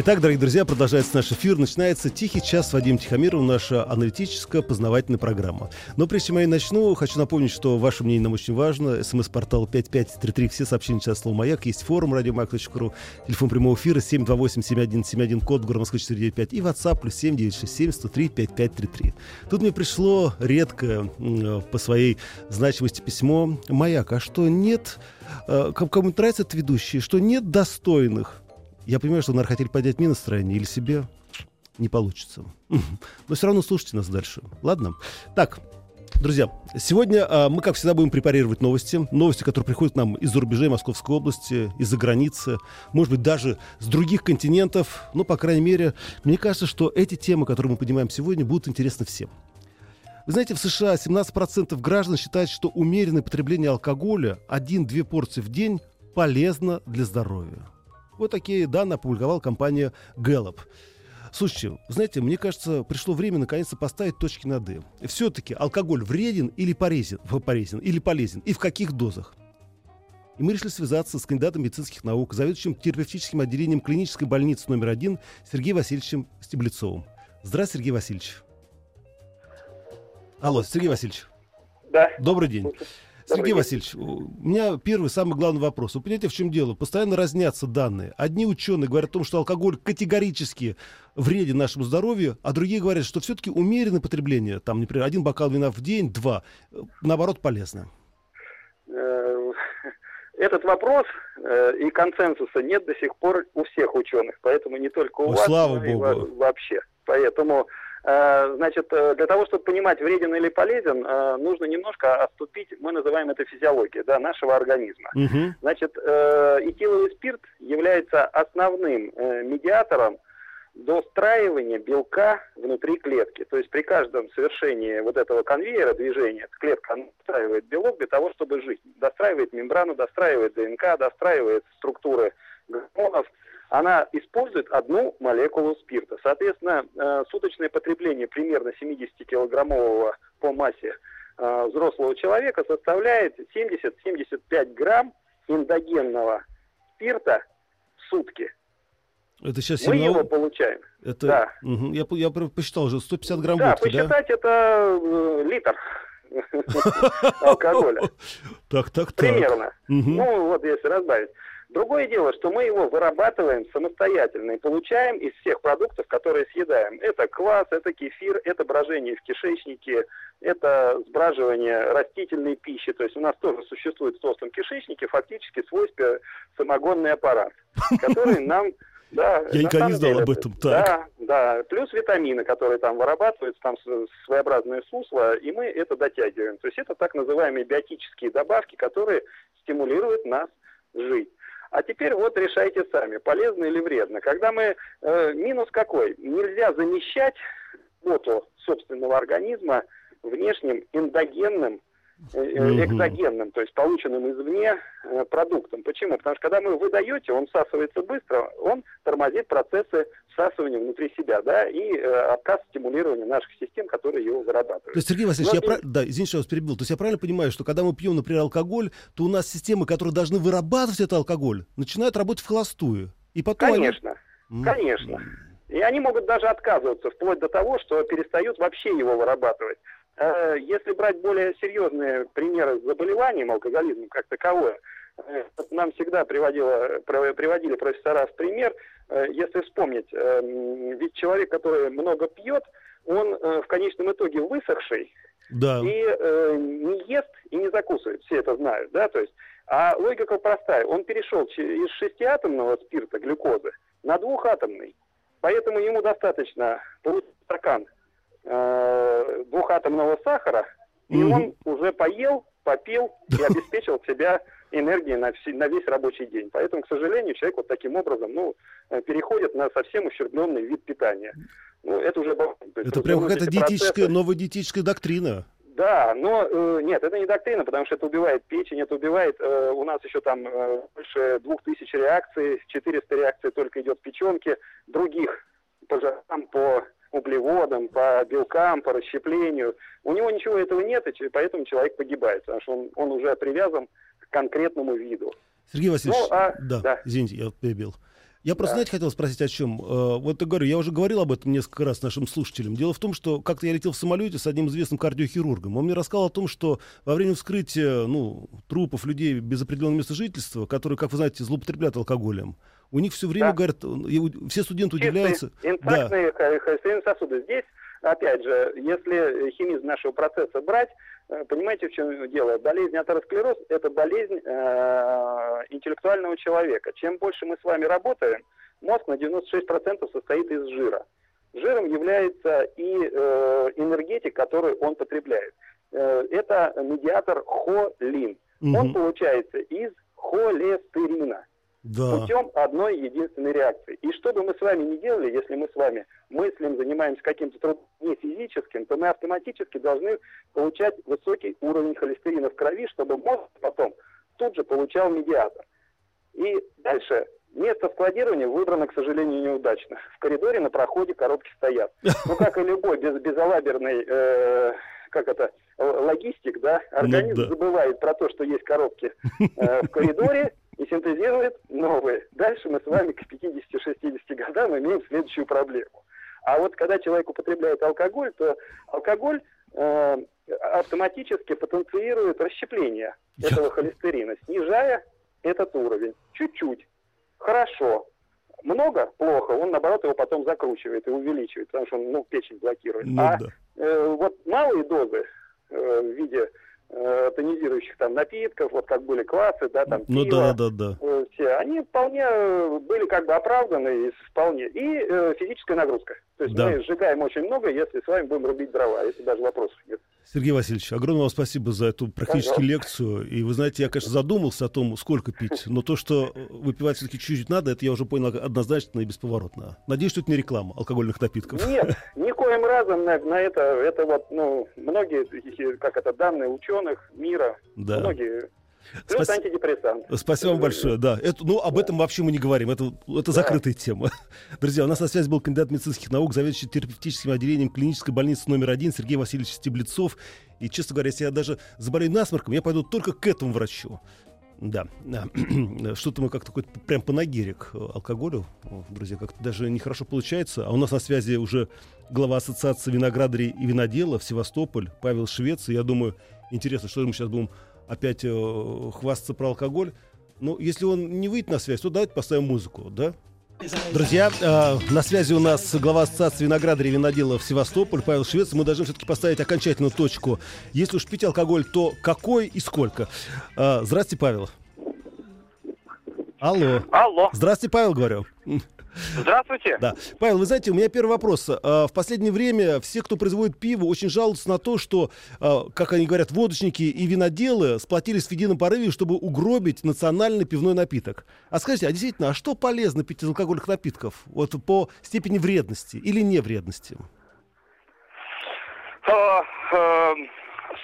Итак, дорогие друзья, продолжается наш эфир. Начинается «Тихий час» с Вадимом Тихомировым, наша аналитическая познавательная программа. Но прежде чем я начну, хочу напомнить, что ваше мнение нам очень важно. СМС-портал 5533, все сообщения сейчас слово «Маяк». Есть форум радиомаяк.ру, телефон прямого эфира 728-7171, код город Москвы 495 и WhatsApp плюс 7967 103 5533. Тут мне пришло редко э, по своей значимости письмо «Маяк, а что нет...» э, Кому-нибудь нравится этот ведущий, что нет достойных я понимаю, что, наверное, хотели поднять мне настроение или себе. Не получится. Но все равно слушайте нас дальше. Ладно? Так, Друзья, сегодня а, мы, как всегда, будем препарировать новости. Новости, которые приходят нам из-за рубежей Московской области, из-за границы, может быть, даже с других континентов. Но, по крайней мере, мне кажется, что эти темы, которые мы поднимаем сегодня, будут интересны всем. Вы знаете, в США 17% граждан считают, что умеренное потребление алкоголя, 1-2 порции в день, полезно для здоровья. Вот такие данные опубликовала компания Gallup. Слушайте, знаете, мне кажется, пришло время наконец-то поставить точки над «и». Все-таки алкоголь вреден или полезен, полезен, или полезен, и в каких дозах? И мы решили связаться с кандидатом медицинских наук, заведующим терапевтическим отделением клинической больницы номер один Сергеем Васильевичем Стеблецовым. Здравствуйте, Сергей Васильевич. Алло, Сергей Васильевич. Да. Добрый день. Сергей Васильевич, у меня первый, самый главный вопрос. Вы понимаете, в чем дело? Постоянно разнятся данные. Одни ученые говорят о том, что алкоголь категорически вреден нашему здоровью, а другие говорят, что все-таки умеренное потребление, там, например, один бокал вина в день, два, наоборот, полезно. Э, этот вопрос э, и консенсуса нет до сих пор у всех ученых, поэтому не только у О, вас, слава но и богу. вообще. Поэтому Э, значит, э, для того, чтобы понимать, вреден или полезен, э, нужно немножко отступить, мы называем это физиологией да, нашего организма. Угу. Значит, этиловый спирт является основным медиатором достраивания белка внутри клетки. То есть при каждом совершении вот этого конвейера движения клетка достраивает белок для того, чтобы жить. Достраивает мембрану, достраивает ДНК, достраивает структуры гормонов, она использует одну молекулу спирта. Соответственно, э, суточное потребление примерно 70-килограммового по массе э, взрослого человека составляет 70-75 грамм эндогенного спирта в сутки. Это сейчас Мы семена... его получаем. Это... Да. Угу. Я, я посчитал уже 150 грамм Да, водки, да? посчитать это э, литр алкоголя. Так, так, так. Примерно. Ну, вот если разбавить. Другое дело, что мы его вырабатываем самостоятельно и получаем из всех продуктов, которые съедаем. Это квас, это кефир, это брожение в кишечнике, это сбраживание растительной пищи. То есть у нас тоже существует в толстом кишечнике фактически свой спе- самогонный аппарат, который нам... Да, Я никогда не знал деле, об этом. Так. Да, да. Плюс витамины, которые там вырабатываются, там своеобразное сусло, и мы это дотягиваем. То есть это так называемые биотические добавки, которые стимулируют нас жить. А теперь вот решайте сами, полезно или вредно. Когда мы... э, минус какой? Нельзя замещать работу собственного организма внешним эндогенным. Экзогенным, то есть полученным извне э, продуктом. Почему? Потому что когда вы выдаете, он всасывается быстро, он тормозит процессы всасывания внутри себя, да, и э, отказ стимулирования наших систем, которые его вырабатывают. То есть, Сергей Васильевич, Но я и- прав- да, извините, что я вас перебил. То есть я правильно понимаю, что когда мы пьем, например, алкоголь, то у нас системы, которые должны вырабатывать этот алкоголь, начинают работать в холостую. И потом они- Конечно, М. конечно. И они могут даже отказываться, вплоть до того, что перестают вообще его вырабатывать. Э, Если брать более серьезные примеры с заболеванием, алкоголизмом как таковое, э, нам всегда приводило, приводили профессора в пример, э, если вспомнить, ведь человек, который много пьет, он в конечном итоге высохший, Да. и не ест и не закусывает, все это знают, да, то есть, а логика простая, он перешел из шестиатомного спирта, глюкозы, на двухатомный, поэтому ему достаточно получить стакан э, двухатомного сахара, и Мгм. он уже поел, попил и обеспечил себя энергией на, все- на весь рабочий день. Поэтому, к сожалению, человек вот таким образом, ну, э, переходит на совсем ущербленный вид питания. Ну, это уже... Это прям какая-то процессы- диетическая, новая диетическая доктрина. Да, но э, нет, это не доктрина, потому что это убивает печень, это убивает, э, у нас еще там э, больше двух тысяч реакций, 400 реакций только идет в печенке, других по жирам, по углеводам, по белкам, по расщеплению. У него ничего этого нет, и поэтому человек погибает, потому что он, он уже привязан к конкретному виду. Сергей Васильевич, ну, а, да, да, извините, я перебил. Я просто, да. знаете, хотел спросить о чем. Э, вот я говорю, я уже говорил об этом несколько раз нашим слушателям. Дело в том, что как-то я летел в самолете с одним известным кардиохирургом. Он мне рассказал о том, что во время вскрытия ну, трупов людей без определенного места жительства, которые, как вы знаете, злоупотребляют алкоголем, у них все время, да. говорят, все студенты удивляются. Инфарктные да. сосуды. Здесь опять же, если химизм нашего процесса брать, э, понимаете, в чем дело? Болезнь атеросклероз – это болезнь э, интеллектуального человека. Чем больше мы с вами работаем, мозг на 96% состоит из жира. Жиром является и э, энергетик, который он потребляет. Э, это медиатор холин. Угу. Он получается из холестерина да. путем одной единственной реакции. И что бы мы с вами ни делали, если мы с вами мыслим, занимаемся каким-то трудом не физическим, то мы автоматически должны получать высокий уровень холестерина в крови, чтобы мозг потом тут же получал медиатор. И дальше Место складирования выбрано, к сожалению, неудачно. В коридоре на проходе коробки стоят. Ну, как и любой без, безалаберный, э, как это, логистик, да, ну организм ну, да. забывает про то, что есть коробки э, в коридоре, и синтезирует новые. Дальше мы с вами к 50-60 годам имеем следующую проблему. А вот когда человек употребляет алкоголь, то алкоголь э, автоматически потенцирует расщепление этого холестерина, снижая этот уровень. Чуть-чуть. Хорошо. Много? Плохо. Он, наоборот, его потом закручивает и увеличивает, потому что он ну, печень блокирует. Ну, а да. э, вот малые дозы э, в виде э, тонизирующих там напитков, вот как были классы, да, там ну, пиво, да, да, да. Э, все, они вполне э, были как бы оправданы и вполне. И э, физическая нагрузка. То есть да. мы сжигаем очень много, если с вами будем рубить дрова, если даже вопросов нет. Сергей Васильевич, огромное вам спасибо за эту практическую лекцию. И вы знаете, я, конечно, задумался о том, сколько пить, но то, что выпивать все-таки чуть-чуть надо, это я уже понял однозначно и бесповоротно. Надеюсь, что это не реклама алкогольных напитков. Нет, никоим разом на, на это, это вот, ну, многие, как это, данные ученых мира, да. многие Плюс Спас... антидепрессант. Спасибо вам большое. Да, это, ну об да. этом вообще мы не говорим. Это, это да. закрытая тема. Друзья, у нас на связи был кандидат медицинских наук, заведующий терапевтическим отделением клинической больницы номер один Сергей Васильевич Стеблецов. И, честно говоря, если я даже заболею насморком, я пойду только к этому врачу. Да, что-то мы как-то какой-то прям панагирик алкоголю, друзья, как-то даже нехорошо получается. А у нас на связи уже глава ассоциации виноградарей и виноделов Севастополь Павел Швец. И я думаю, интересно, что мы сейчас будем опять э, хвастаться про алкоголь. Ну, если он не выйдет на связь, то давайте поставим музыку, да? Друзья, э, на связи у нас глава ассоциации виноградарей и виноделов Севастополь Павел Швец. Мы должны все-таки поставить окончательную точку. Если уж пить алкоголь, то какой и сколько? Э, здравствуйте, Павел. Алло. Алло. Здравствуйте, Павел, говорю. Здравствуйте. Да. Павел, вы знаете, у меня первый вопрос. А, в последнее время все, кто производит пиво, очень жалуются на то, что, а, как они говорят, водочники и виноделы сплотились в едином порыве, чтобы угробить национальный пивной напиток. А скажите, а действительно, а что полезно пить из алкогольных напитков? Вот по степени вредности или не вредности? А,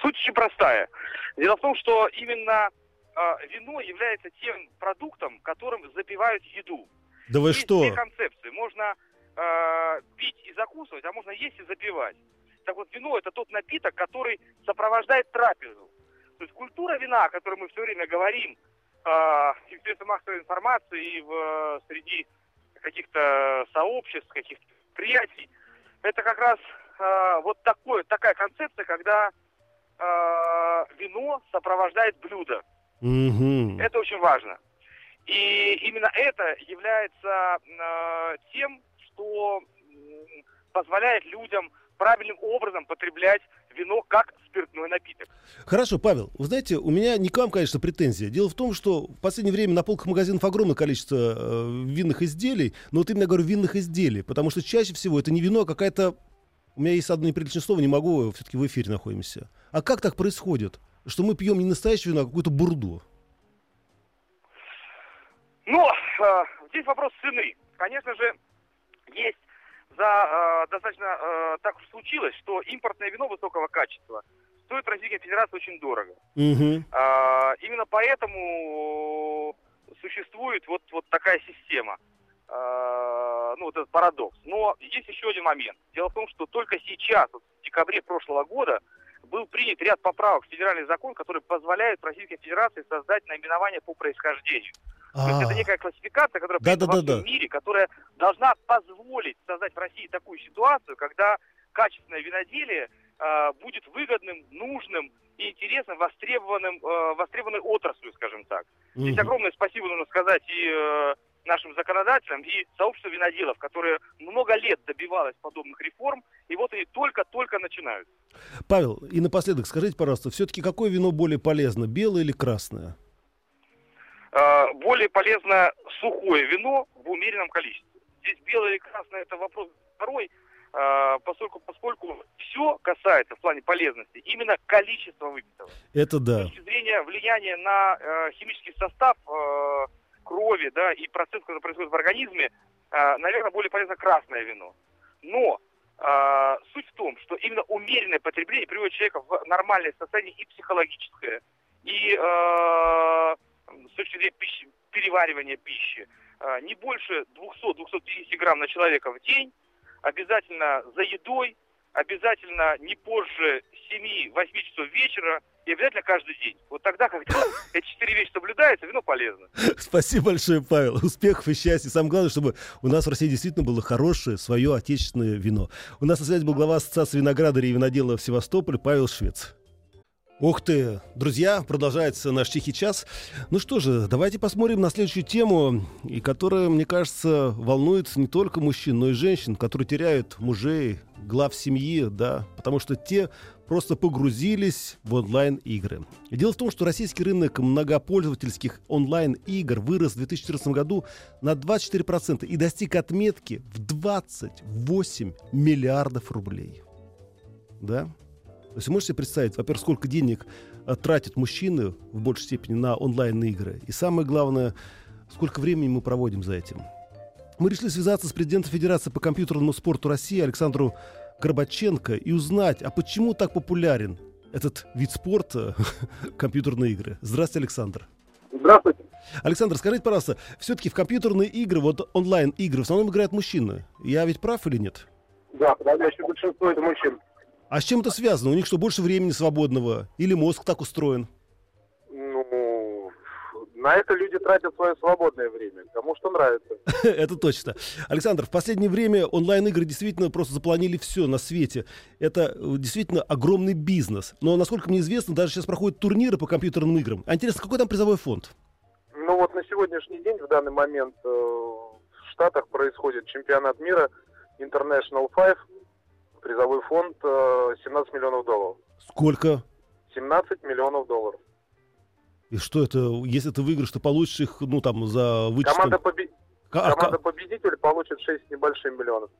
суть очень простая. Дело в том, что именно вино является тем продуктом, которым запивают еду. Да вы Есть что? две концепции. Можно э, пить и закусывать, а можно есть и запивать. Так вот, вино это тот напиток, который сопровождает трапезу. То есть культура вина, о которой мы все время говорим, э, и в средствах массовой информации, и в, среди каких-то сообществ, каких-то предприятий, это как раз э, вот такое, такая концепция, когда э, вино сопровождает блюдо. Угу. Это очень важно. И именно это является э, тем, что позволяет людям правильным образом потреблять вино как спиртной напиток. Хорошо, Павел, вы знаете, у меня не к вам, конечно, претензия. Дело в том, что в последнее время на полках магазинов огромное количество э, винных изделий, но вот именно говорю винных изделий, потому что чаще всего это не вино, а какая-то... У меня есть одно неприличное слово, не могу, все-таки в эфире находимся. А как так происходит, что мы пьем не настоящее вино, а какую-то бурду? Ну, э, здесь вопрос цены. Конечно же, есть за э, достаточно э, так уж случилось, что импортное вино высокого качества стоит Российской Федерации очень дорого. Мгм. А, именно поэтому существует вот, вот такая система. А, ну, вот этот парадокс. Но есть еще один момент. Дело в том, что только сейчас, вот в декабре прошлого года, был принят ряд поправок в федеральный закон, который позволяет Российской Федерации создать наименование по происхождению. То есть А, это некая классификация, которая Да, да, во да, всем да. мире, которая должна позволить создать в России такую ситуацию, когда качественное виноделие э, будет выгодным, нужным и интересным, востребованным, э, востребованной отраслью, скажем так. Здесь мгм. огромное спасибо нужно сказать и э, нашим законодателям, и сообществу виноделов, которые много лет добивалось подобных реформ, и вот они только-только начинают. Павел, и напоследок скажите, пожалуйста, все-таки какое вино более полезно, белое или красное? Э, более полезно сухое вино в умеренном количестве. Здесь белое или красное это вопрос второй, э, поскольку, поскольку все касается в плане полезности именно количества выпитого. Это С да. точки зрения влияния на э, химический состав э, крови, да, и процесс, который происходит в организме, э, наверное, более полезно красное вино. Но э, суть в том, что именно умеренное потребление приводит человека в нормальное состояние и психологическое, и э, с точки зрения пищи- переваривания пищи. Э, не больше 200-250 грамм на человека в день, обязательно за едой, обязательно не позже 7-8 часов вечера и обязательно каждый день. Вот тогда, когда эти четыре вещи соблюдаются, вино полезно. Спасибо большое, Павел. Успехов и счастья. Самое главное, чтобы у нас в России действительно было хорошее свое отечественное вино. У нас на связи был глава Ассоциации виноградарей и виноделов Севастополь Павел Швец. Ух ты, друзья, продолжается наш тихий час. Ну что же, давайте посмотрим на следующую тему, и которая, мне кажется, волнует не только мужчин, но и женщин, которые теряют мужей, глав семьи, да, потому что те просто погрузились в онлайн-игры. Дело в том, что российский рынок многопользовательских онлайн-игр вырос в 2014 году на 24% и достиг отметки в 28 миллиардов рублей. Да? То есть вы можете представить, во-первых, сколько денег э, тратят мужчины в большей степени на онлайн-игры. И самое главное, сколько времени мы проводим за этим. Мы решили связаться с президентом Федерации по компьютерному спорту России Александру Горбаченко и узнать, а почему так популярен этот вид спорта, компьютерные игры. Здравствуйте, Александр. Здравствуйте. Александр, скажите, пожалуйста, все-таки в компьютерные игры, вот онлайн-игры, в основном играют мужчины. Я ведь прав или нет? Да, подавляющее большинство это мужчин. А с чем это связано? У них что, больше времени свободного? Или мозг так устроен? Ну, на это люди тратят свое свободное время. Кому что нравится. Это точно. Александр, в последнее время онлайн-игры действительно просто запланили все на свете. Это э, действительно огромный бизнес. Но, насколько мне известно, даже сейчас проходят турниры по компьютерным играм. А интересно, какой там призовой фонд? Ну вот на сегодняшний день, в данный момент, э, в Штатах происходит чемпионат мира International Five. Призовой фонд э, 17 миллионов долларов. Сколько? 17 миллионов долларов. И что это? Если ты выиграешь, ты получишь их, ну, там, за вычетом... Команда, побе- а команда победитель получит 6 с небольшим миллионов.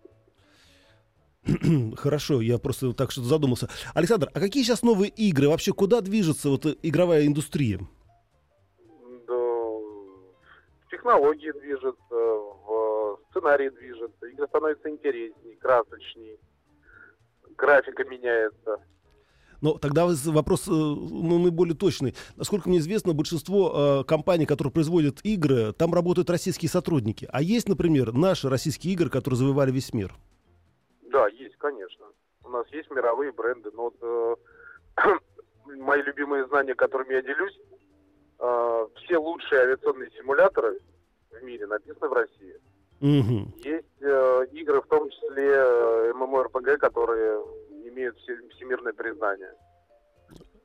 Хорошо, я просто так что задумался. Александр, а какие сейчас новые игры? Вообще, куда движется вот э, игровая индустрия? Да, технологии движутся, в сценарии движется, игра становится интереснее, красочнее, графика меняется. Но тогда вопрос э, ну, наиболее точный. Насколько мне известно, большинство э, компаний, которые производят игры, там работают российские сотрудники. А есть, например, наши российские игры, которые завоевали весь мир. Да, есть, конечно. У нас есть мировые бренды, но вот, э, мои любимые знания, которыми я делюсь, э, все лучшие авиационные симуляторы в мире написаны в России. Мгм. Есть э, игры, в том числе э, MMORPG, которые имеют все- всемирное признание.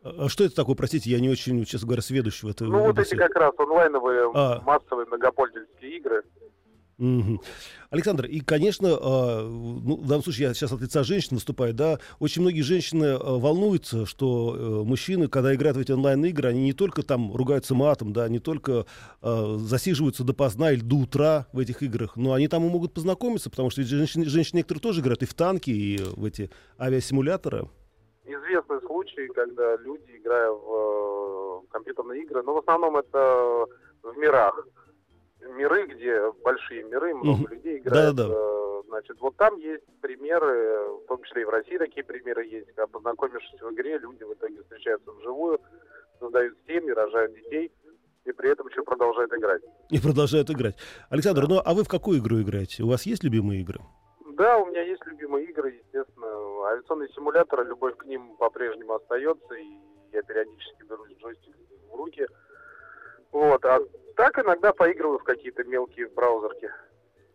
А а что это такое, простите, я не очень, честно говоря, сведущ в этой Ну, вот эти как раз онлайновые А. массовые многопользовательские игры. Александр, и, конечно, а, ну, в данном случае я сейчас от лица женщин выступаю, да, очень многие женщины а, волнуются, что э, мужчины, когда играют в эти онлайн-игры, они не только там ругаются матом, да, не только а, засиживаются допоздна или до утра в этих играх, но они там и могут познакомиться, потому что женщины, женщины некоторые тоже играют и в танки, и в эти авиасимуляторы. Известны случаи, когда люди, играя в э, компьютерные игры, но в основном это в мирах, миры, где большие миры, много Мгм. людей играют. Да-да-да. э, Значит, вот там есть примеры, в том числе и в России такие примеры есть, когда познакомившись в игре, люди в итоге встречаются вживую, создают семьи, рожают детей, и при этом еще продолжают играть. И продолжают играть. Александр, ну а вы в какую игру играете? У вас есть любимые игры? Да, у меня есть любимые игры, естественно. Авиационные симуляторы, любовь к ним по-прежнему остается, и я периодически беру джойстик в руки. Вот, а так иногда поигрываю в какие-то мелкие браузерки.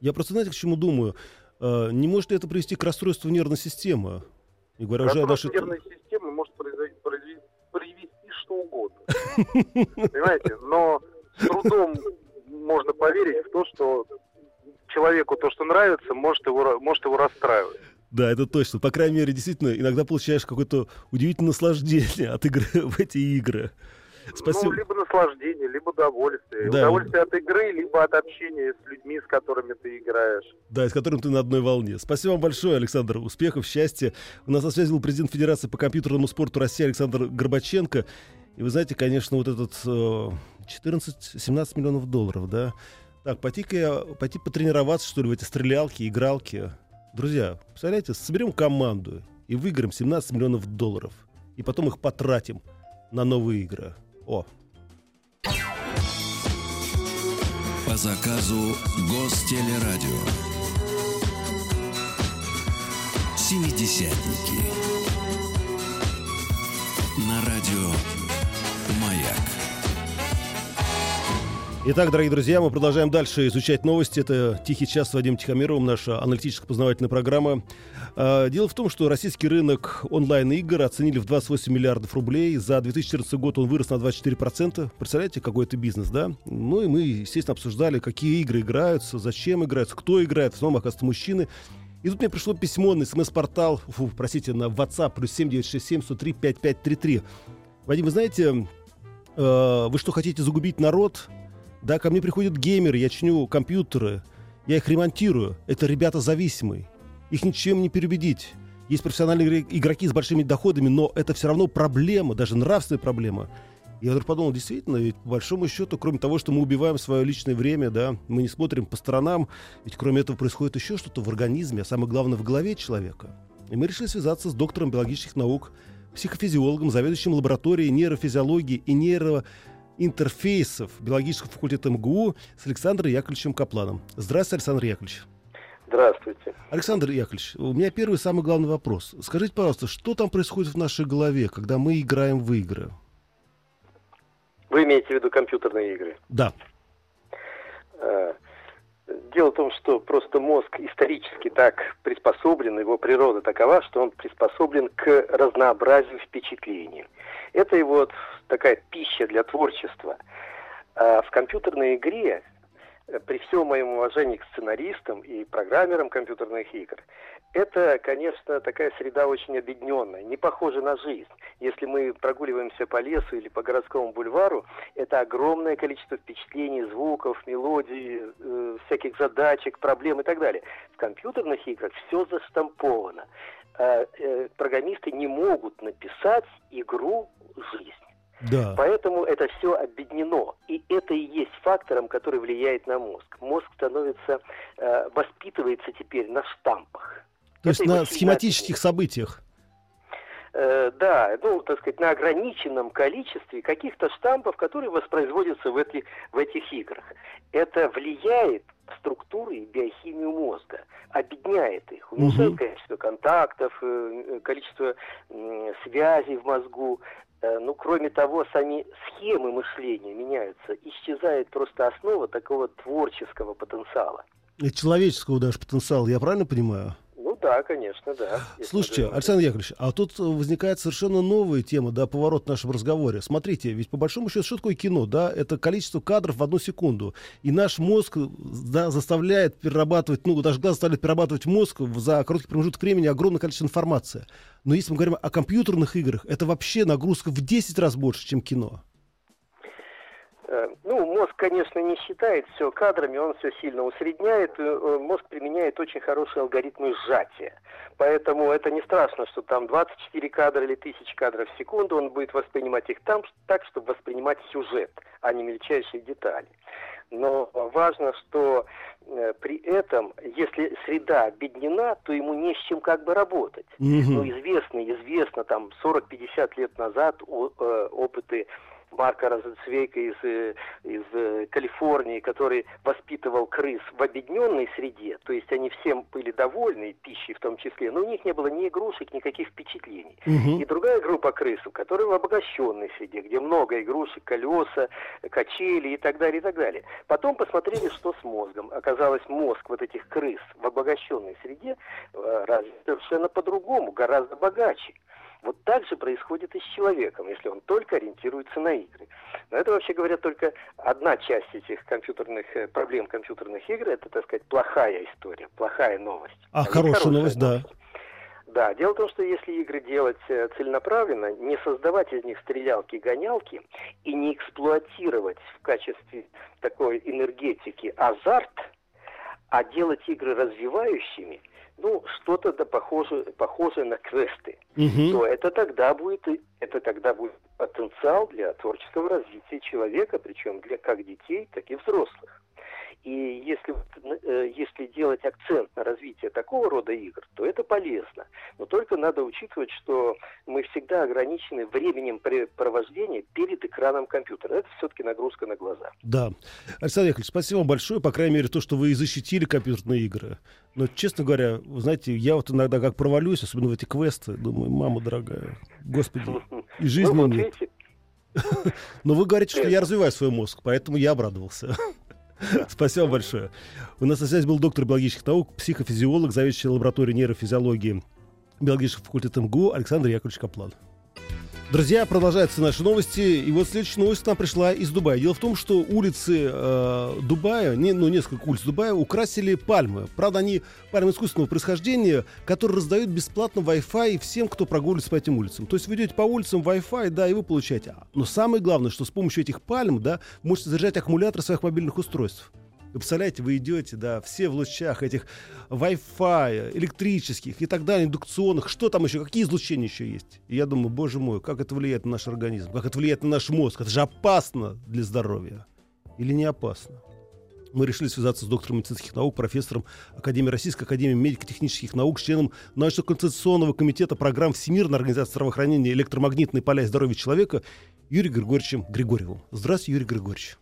Я просто, знаете, к чему думаю? Э, не может ли это привести к расстройству нервной системы? И говоря уже о нашей... нервной системы может произвести- привести что угодно. Понимаете? Но с трудом можно поверить в то, что человеку то, что нравится, может его, может его расстраивать. Да, это точно. По крайней мере, действительно, иногда получаешь какое-то удивительное наслаждение от игры в эти игры. Спасибо. Ну, либо наслаждение, либо удовольствие. Да. Удовольствие от игры, либо от общения с людьми, с которыми ты играешь. Да, с которым ты на одной волне. Спасибо вам большое, Александр. Успехов, счастья. У нас на связи был президент Федерации по компьютерному спорту России Александр Горбаченко. И вы знаете, конечно, вот этот э, 14-17 миллионов долларов, да? Так, пойти-ка пойти потренироваться, что ли, в эти стрелялки, игралки. Друзья, представляете, соберем команду и выиграем 17 миллионов долларов. И потом их потратим на новые игры. О, По заказу Гостелерадио. Семидесятники. На радио Маяк. Итак, дорогие друзья, мы продолжаем дальше изучать новости. Это «Тихий час» с Вадимом Тихомировым, наша аналитическо-познавательная программа. А, Дело в том, что российский рынок онлайн-игр оценили в 28 миллиардов рублей. За 2014 год он вырос на 24%. Представляете, какой это бизнес, да? Ну и мы, естественно, обсуждали, какие игры играются, зачем играются, кто играет. В основном, оказывается, мужчины. И тут мне пришло письмо на смс-портал, фу, простите, на WhatsApp, плюс 7967 103 5533. Вадим, вы знаете, э, вы что, хотите загубить народ? Да, ко мне приходят геймеры, я чиню компьютеры, я их ремонтирую. Это ребята зависимые. Их ничем не переубедить. Есть профессиональные игроки с большими доходами, но это все равно проблема, даже нравственная проблема. Я вдруг подумал, действительно, ведь по большому счету, кроме того, что мы убиваем свое личное время, да, мы не смотрим по сторонам, ведь кроме этого происходит еще что-то в организме, а самое главное в голове человека. И мы решили связаться с доктором биологических наук, психофизиологом, заведующим лабораторией нейрофизиологии и нейроинтерфейсов биологического факультета МГУ с Александром Яковлевичем Капланом. Здравствуйте, Александр Яковлевич. Здравствуйте. Александр Яковлевич, у меня первый самый главный вопрос. Скажите, пожалуйста, что там происходит в нашей голове, когда мы играем в игры? Вы имеете в виду компьютерные игры? Да. Э, Дело в том, что просто мозг исторически так приспособлен, его природа такова, что он приспособлен к разнообразию впечатлений. Это его вот такая пища для творчества. А в компьютерной игре, при всем моем уважении к сценаристам и программерам компьютерных игр, это, конечно, такая среда очень объединенная, не похожа на жизнь. Если мы прогуливаемся по лесу или по городскому бульвару, это огромное количество впечатлений, звуков, мелодий, э, всяких задачек, проблем и так далее. В компьютерных играх все заштамповано. А, э, программисты не могут написать игру «Жизнь». Да. Поэтому это все объединено. И это и есть фактором, который влияет на мозг. Мозг становится, э, воспитывается теперь на штампах. То есть это его на схематических событиях. Э, да, ну, так сказать, на ограниченном количестве каких-то штампов, которые воспроизводятся в, эти, в этих играх. Это влияет в структуру и биохимию мозга, объединяет их, уменьшает Мгм. количество контактов, э, э, количество связей в мозгу. Э, Ну, кроме того, сами схемы мышления меняются. Исчезает просто основа такого творческого потенциала. И человеческого даже потенциала, я правильно понимаю? Да, конечно, да. Слушайте, говорим- Александр Яковлевич, а тут возникает совершенно новая тема, да, поворот в нашем разговоре. Смотрите, ведь по большому счету, что такое кино, да? Это количество кадров в одну секунду. И наш мозг, да, заставляет перерабатывать, ну, даже глаз заставляет перерабатывать мозг за короткий промежуток времени огромное количество информации. Но если мы говорим о компьютерных играх, это вообще нагрузка в 10 раз больше, чем кино. Э, Ну, мозг, конечно, не считает все кадрами, он все сильно усредняет. э, Мозг применяет очень хорошие алгоритмы сжатия. Поэтому это не страшно, что там 24 кадра или 1000 кадров в секунду, он будет воспринимать их там так, чтобы воспринимать сюжет, а не мельчайшие детали. Но важно, что э, при этом, если среда обеднена, то ему не с чем как бы работать. Мгм. Ну, известно, известно, там 40-50 лет назад о- э, опыты Марка Розенцвейка из, э, из э, Калифорнии, который воспитывал крыс в объединенной среде, то есть они всем были довольны, пищей в том числе, но у них не было ни игрушек, никаких впечатлений. Мгм. И другая группа крыс, которые в обогащенной среде, где много игрушек, колеса, качели и так далее, и так далее. Потом посмотрели, что с мозгом. Оказалось, мозг вот этих крыс в обогащенной среде э, развит совершенно по-другому, гораздо богаче. Вот так же происходит и с человеком, если он только ориентируется на игры. Но это, вообще говоря, только одна часть этих компьютерных э, проблем компьютерных игр. Это, так сказать, плохая история, плохая новость. А есть хорошая новость, да. Да, дело в том, что если игры делать э, целенаправленно, не создавать из них стрелялки-гонялки и не эксплуатировать в качестве такой энергетики азарт, а делать игры развивающими, ну, что-то да похоже, похожее на квесты, Мгм. то это тогда будет, это тогда будет потенциал для творческого развития человека, причем для как детей, так и взрослых. И если, э, если делать акцент на развитие такого рода игр, то это полезно. Но только надо учитывать, что мы всегда ограничены временем провождения перед экраном компьютера. Это все-таки нагрузка на глаза. Да. Александр Яковлевич, спасибо вам большое, по крайней мере, то, что вы и защитили компьютерные игры. Но, честно говоря, вы знаете, я вот иногда как провалюсь, особенно в эти квесты, думаю, мама дорогая, господи, и жизни Ну, вот Но вы говорите, что я развиваю свой мозг, поэтому я обрадовался. Спасибо большое. У нас на связи был доктор биологических наук, психофизиолог, заведующий лабораторией нейрофизиологии биологического факультета МГУ Александр Яковлевич Каплан. Друзья, продолжаются наши новости. И вот следующая новость нам пришла из Дубая. Дело в том, что улицы э, Дубая, не, ну, несколько улиц Дубая украсили пальмы. Правда, они пальмы искусственного происхождения, которые раздают бесплатно Wi-Fi всем, кто прогуливается по этим улицам. То есть вы идете по улицам Wi-Fi, да, и вы получаете. Но самое главное, что с помощью этих пальм, да, можете заряжать аккумуляторы своих мобильных устройств. Вы представляете, вы идете, да, все в лучах этих Wi-Fi, электрических и так далее, индукционных, что там еще, какие излучения еще есть. И я думаю, боже мой, как это влияет на наш организм, как это влияет на наш мозг. Это же опасно для здоровья. Или не опасно? Мы решили связаться с доктором медицинских наук, профессором Академии Российской Академии медико-технических наук, членом научно-концептационного комитета программ Всемирной организации здравоохранения электромагнитные поля и здоровья человека Юрием Григорьевичем Григорьевым. Здравствуйте, Юрий Григорьевич.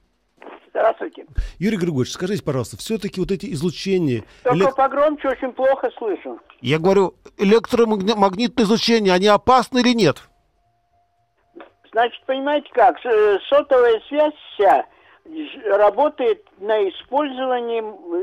Здравствуйте. Юрий Григорьевич, скажите, пожалуйста, все-таки вот эти излучения... Только элек- погромче очень плохо слышу. Я говорю, электромагнитное излучение, они опасны или нет? Значит, понимаете как, э, сотовая связь вся работает на использовании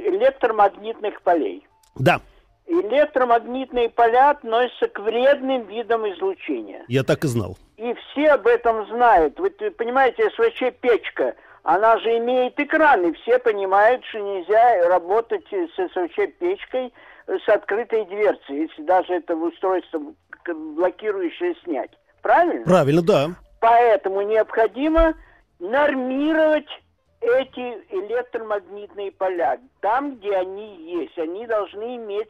электромагнитных полей. Да, Электромагнитные поля относятся к вредным видам излучения. я так и знал. И все об этом знают. Вы т- понимаете, СВЧ-печка, она же имеет экран, и все понимают, что нельзя работать с СВЧ-печкой с открытой дверцей, если даже это устройство блокирующее снять. Правильно? Правильно, да. Поэтому необходимо нормировать эти электромагнитные поля там, где они есть. Они должны иметь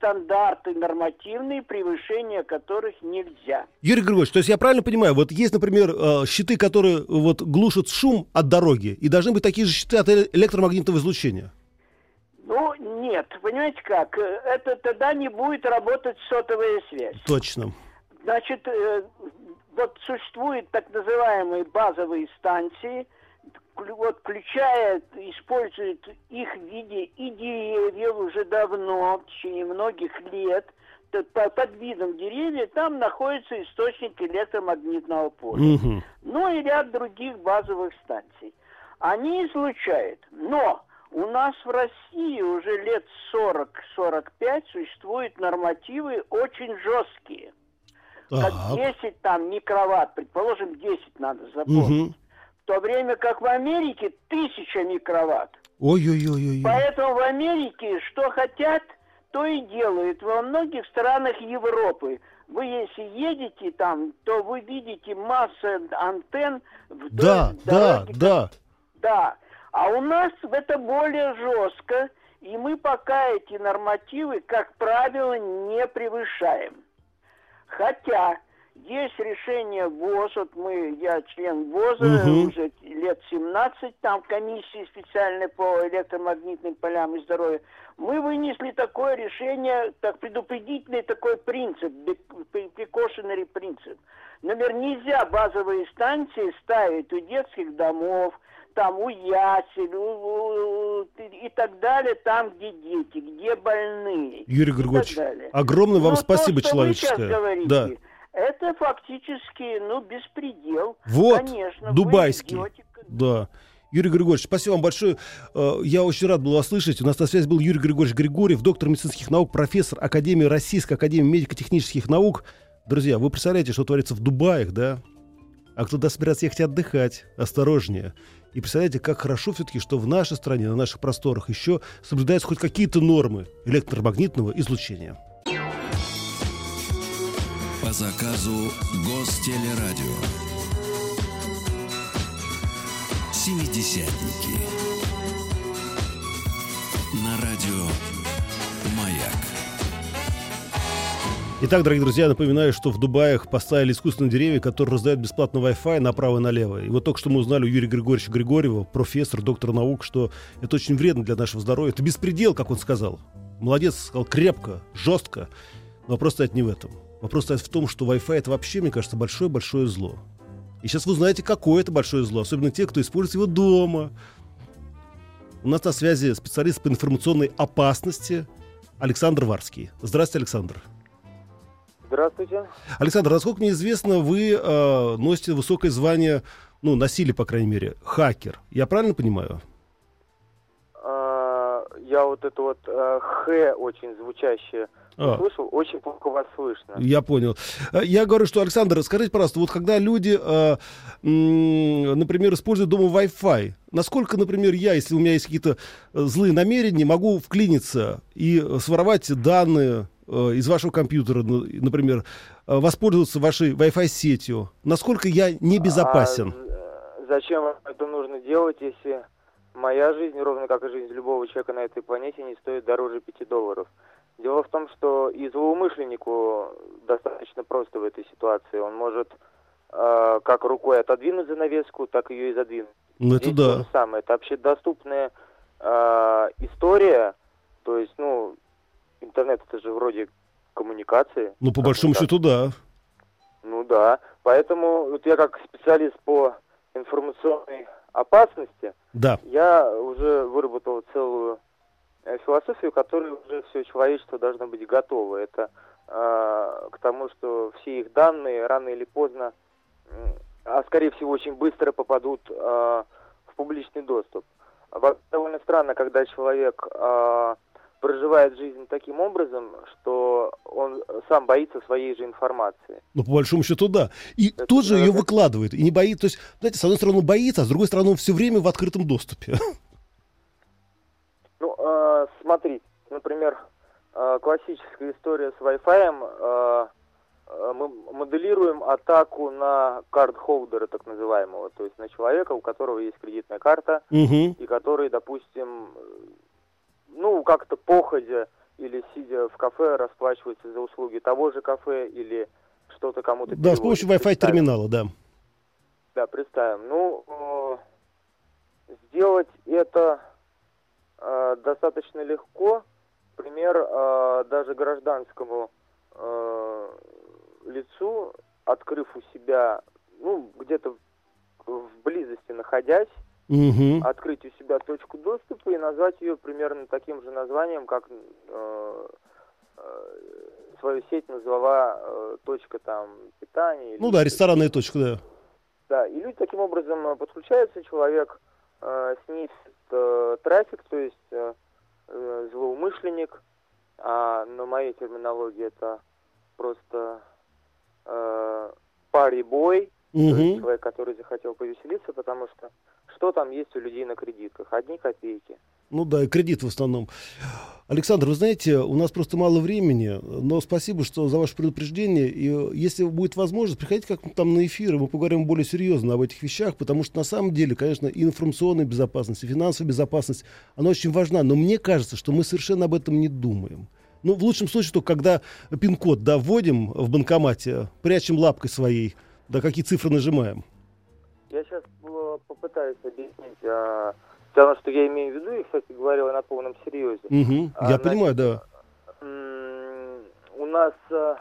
стандарты нормативные, превышение которых нельзя. Юрий Григорьевич, то есть я правильно понимаю, вот есть, например, э, щиты, которые вот глушат шум от дороги, и должны быть такие же щиты от электромагнитного излучения. Ну, нет, понимаете как, э, это тогда не будет работать сотовая связь. Точно. Значит, э, вот существуют так называемые базовые станции, вот включая, используют их в виде и деревьев уже давно, в течение многих лет. Под видом деревьев там находится источник электромагнитного поля. Мгм. Ну и ряд других базовых станций. Они излучают. Но у нас в России уже лет 40-45 существуют нормативы очень жесткие. Как Так. 10 там микроватт, предположим, 10 надо запомнить. Мгм. То время как в Америке 1000 микроватт. Ой-ой-ой-ой. Поэтому в Америке что хотят, то и делают. Во многих странах Европы. Вы если едете там, то вы видите массу антенн вдоль Да, да, дороги. да. Да. А у нас это более жестко, и мы пока эти нормативы, как правило, не превышаем. Хотя, Есть решение ВОЗ, вот мы, я член ВОЗа, Мгм. уже лет 17, там комиссии специальной по электромагнитным полям и здоровью. Мы вынесли такое решение, так предупредительный такой принцип, precautionary принцип. Например, нельзя базовые станции ставить у детских домов, там у ясель, у- у- и так далее, там, где дети, где больные. Юрий Григорьевич, огромное вам Но спасибо то, человеческое. Да. Это фактически, ну, беспредел. Вот, Конечно, дубайский. идете к- Да. Юрий Григорьевич, спасибо вам большое. Э, Я очень рад был вас слышать. У нас на связи был Юрий Григорьевич Григорьев, доктор медицинских наук, профессор Академии Российской Академии медико-технических наук. Друзья, вы представляете, что творится в Дубаях, да? А кто туда собирается ехать отдыхать? Осторожнее. И представляете, как хорошо все-таки, что в нашей стране, на наших просторах еще соблюдаются хоть какие-то нормы электромагнитного излучения. По заказу Гостелерадио. Семидесятники. На радио Маяк. Итак, дорогие друзья, напоминаю, что в Дубаях поставили искусственные деревья, которые раздают бесплатно Wi-Fi направо и налево. И вот только что мы узнали у Юрия Григорьевича Григорьева, профессора, доктора наук, что это очень вредно для нашего здоровья. Это беспредел, как он сказал. Молодец, сказал крепко, жестко. Но вопрос стоит не в этом. Вопрос стоит в том, что Wi-Fi это вообще, мне кажется, большое-большое зло. И сейчас вы узнаете, какое это большое зло, особенно те, кто использует его дома. У нас на связи специалист по информационной опасности Александр Варский. Здравствуйте, Александр. Здравствуйте. Александр, насколько мне известно, вы э, носите высокое звание, ну, носили, по крайней мере, хакер. Я правильно понимаю? А, Я вот это вот э, Х очень звучащее А. слышал, очень плохо вас слышно. Я понял. Э, Я говорю, что, Александр, скажите, пожалуйста, вот когда люди, э, например, используют дома Wi-Fi, насколько, например, я, если у меня есть какие-то э, злые намерения, могу вклиниться и своровать данные э, из вашего компьютера, ну, например, воспользоваться вашей Wi-Fi сетью? Насколько я небезопасен? А, зачем вам это нужно делать, если моя жизнь, ровно как и жизнь любого человека на этой планете, не стоит дороже 5 долларов? Дело в том, что и злоумышленнику достаточно просто в этой ситуации. Он может э, как рукой отодвинуть занавеску, так ее и задвинуть. Ну, это Здесь то да. же самое. Это общедоступная э, история. То есть, ну, интернет это же вроде коммуникации. Ну, по большому счету, да. ну да. Поэтому вот я как специалист по информационной опасности, Да. я уже выработал целую философию, которой уже все человечество должно быть готово. Это э, к тому, что все их данные рано или поздно, м, а скорее всего очень быстро попадут э, в публичный доступ. Во- Довольно странно, когда человек э, проживает жизнь таким образом, что он сам боится своей же информации. Ну, по большому счету, да. И Это тут же ее надо- выкладывает. И не боится. То есть, знаете, с одной стороны, он боится, а с другой стороны, он все время в открытом доступе. Смотрите, например, э, классическая история с Wi-Fi. э, э, мы моделируем атаку на карт-холдера, так называемого, то есть на человека, у которого есть кредитная карта, Мгм. и который, допустим, ну, как-то походя или сидя в кафе расплачивается за услуги того же кафе или что-то кому-то Да, с помощью Представим. Wi-Fi-терминала, да. Да, представим. Ну, сделать это э, достаточно легко. Пример э, даже гражданскому э, лицу, открыв у себя, ну, где-то в близости находясь, Мгм. открыть у себя точку доступа и назвать ее примерно таким же названием, как э, э, свою сеть назвала э, точка там питания. или Ну да, ресторанная точка, да. да, и люди таким образом э, подключаются, человек э, снизит э, трафик, то есть э, э, злоумышленник, а на моей терминологии это просто э, пари-бой, Мгм. человек, который захотел повеселиться, потому что что там есть у людей на кредитках? Одни копейки. Ну да, и кредит в основном. Александр, вы знаете, у нас просто мало времени, но спасибо, что за ваше предупреждение. И э, если будет возможность, приходите как там на эфир, и мы поговорим более серьезно об этих вещах, потому что на самом деле, конечно, и информационная безопасность, и финансовая безопасность, она очень важна. Но мне кажется, что мы совершенно об этом не думаем. Ну, в лучшем случае, только когда пин-код, да, вводим в банкомате, прячем лапкой своей, да, какие цифры нажимаем. Я сейчас э, попытаюсь объяснить. А, то, что я имею в виду, и, кстати, говорил на полном серьезе. Угу, А, я значит, понимаю, да. у нас э,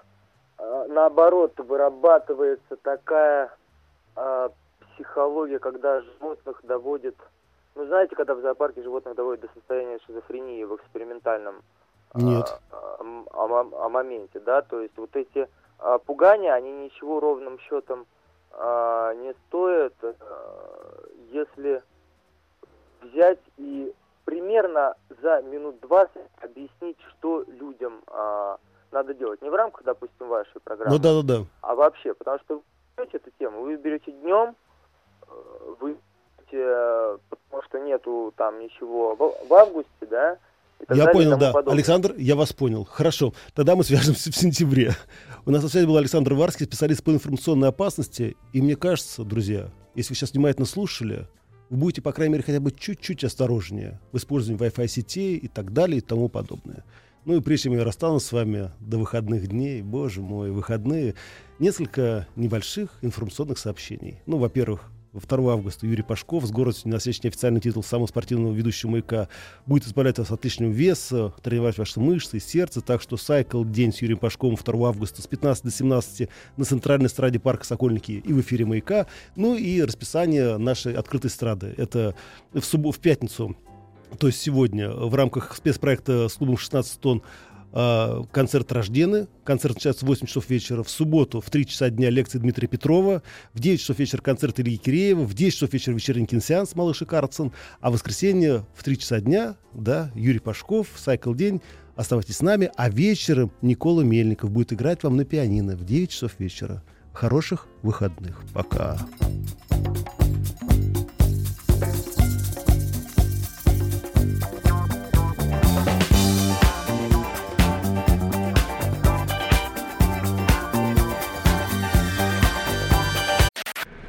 э, наоборот вырабатывается такая психология, когда животных доводит, ну знаете, когда в зоопарке животных доводят до состояния шизофрении в экспериментальном Нет. о, мом- о моменте, да, то есть вот эти э, пугания, они ничего ровным счетом э, не стоят, э, если взять и примерно за минут 20 объяснить, что людям а, надо делать. Не в рамках, допустим, вашей программы, Ну да-да-да. а вообще. Потому что вы берете эту тему, вы берете днем, э, вы берете, потому что нету там ничего в, в августе, да, Я далее понял, да. подобное. Александр, я вас понял. Хорошо. Тогда мы свяжемся в сентябре. У нас на связи был Александр Варский, специалист по информационной опасности. И мне кажется, друзья, если вы сейчас внимательно слушали, вы будете, по крайней мере, хотя бы чуть-чуть осторожнее в использовании Wi-Fi сетей и так далее и тому подобное. Ну и прежде чем я расстанусь с вами до выходных дней, боже мой, выходные, несколько небольших информационных сообщений. Ну, во-первых, 2 августа Юрий Пашков с гордостью носящий неофициальный титул самого спортивного ведущего маяка будет избавлять вас от лишнего веса, тренировать ваши мышцы и сердце. Так что сайкл день с Юрием Пашковым 2 августа с 15 до 17 на центральной эстраде парка Сокольники и в эфире маяка. Ну и расписание нашей открытой эстрады. Это в, суббо- в пятницу то есть сегодня в рамках спецпроекта с клубом 16 тонн концерт Рождены. Концерт начинается в 8 часов вечера. В субботу в 3 часа дня лекции Дмитрия Петрова. В 9 часов вечера концерт Ильи Киреева. В 10 часов вечера вечерний киносеанс Малыш и Карлсон. А в воскресенье в 3 часа дня, да, Юрий Пашков, Сайкл День. Оставайтесь с нами. А вечером Никола Мельников будет играть вам на пианино в 9 часов вечера. Хороших выходных. Пока.